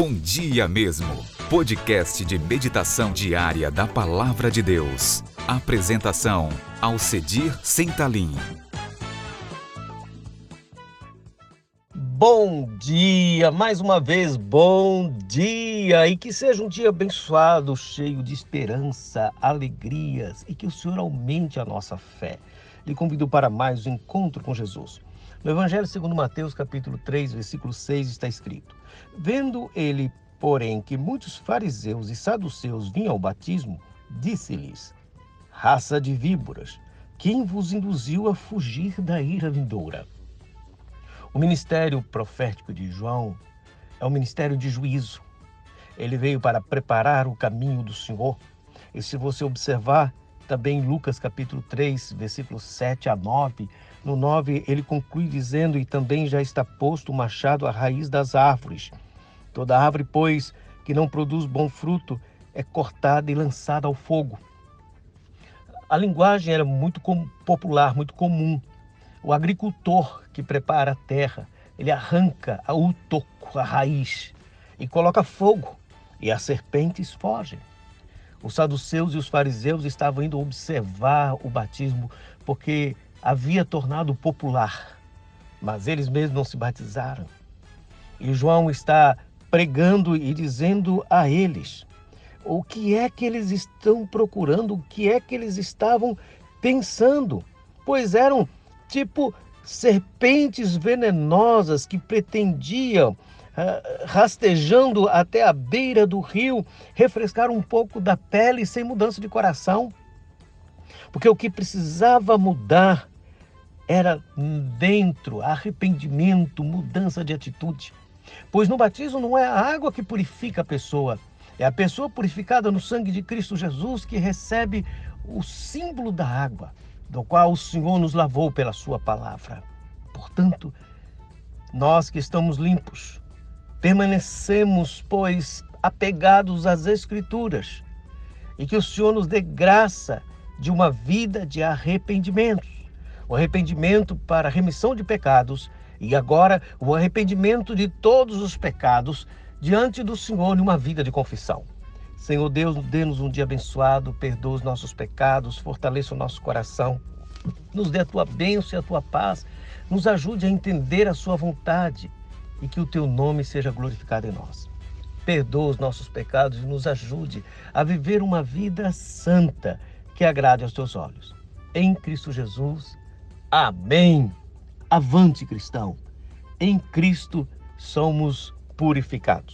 Bom Dia Mesmo, podcast de meditação diária da Palavra de Deus. Apresentação: Alcedir Sentalim. Bom dia, mais uma vez, bom dia! E que seja um dia abençoado, cheio de esperança, alegrias e que o Senhor aumente a nossa fé. Lhe convido para mais um encontro com Jesus. No Evangelho segundo Mateus, capítulo 3, versículo 6, está escrito: Vendo ele, porém, que muitos fariseus e saduceus vinham ao batismo, disse-lhes: Raça de víboras, quem vos induziu a fugir da ira vindoura? O ministério profético de João é um ministério de juízo. Ele veio para preparar o caminho do Senhor. E se você observar também Lucas capítulo 3, versículos 7 a 9, no 9 ele conclui dizendo: E também já está posto o machado à raiz das árvores. Toda árvore, pois, que não produz bom fruto, é cortada e lançada ao fogo. A linguagem era muito popular, muito comum. O agricultor que prepara a terra, ele arranca o toco, a raiz, e coloca fogo, e as serpentes fogem. Os saduceus e os fariseus estavam indo observar o batismo porque havia tornado popular, mas eles mesmos não se batizaram. E João está pregando e dizendo a eles o que é que eles estão procurando, o que é que eles estavam pensando, pois eram tipo serpentes venenosas que pretendiam, ah, rastejando até a beira do rio, refrescar um pouco da pele sem mudança de coração. Porque o que precisava mudar era dentro, arrependimento, mudança de atitude. Pois no batismo não é a água que purifica a pessoa, é a pessoa purificada no sangue de Cristo Jesus que recebe o símbolo da água, do qual o Senhor nos lavou pela Sua palavra. Portanto, nós que estamos limpos, permanecemos, pois, apegados às Escrituras e que o Senhor nos dê graça de uma vida de arrependimento o arrependimento para remissão de pecados e agora o arrependimento de todos os pecados diante do Senhor numa vida de confissão. Senhor Deus, dê-nos um dia abençoado, perdoa os nossos pecados, fortaleça o nosso coração, nos dê a tua bênção e a tua paz, nos ajude a entender a sua vontade e que o teu nome seja glorificado em nós. Perdoa os nossos pecados e nos ajude a viver uma vida santa que agrade aos teus olhos. Em Cristo Jesus. Amém. Avante, cristão. Em Cristo somos purificados.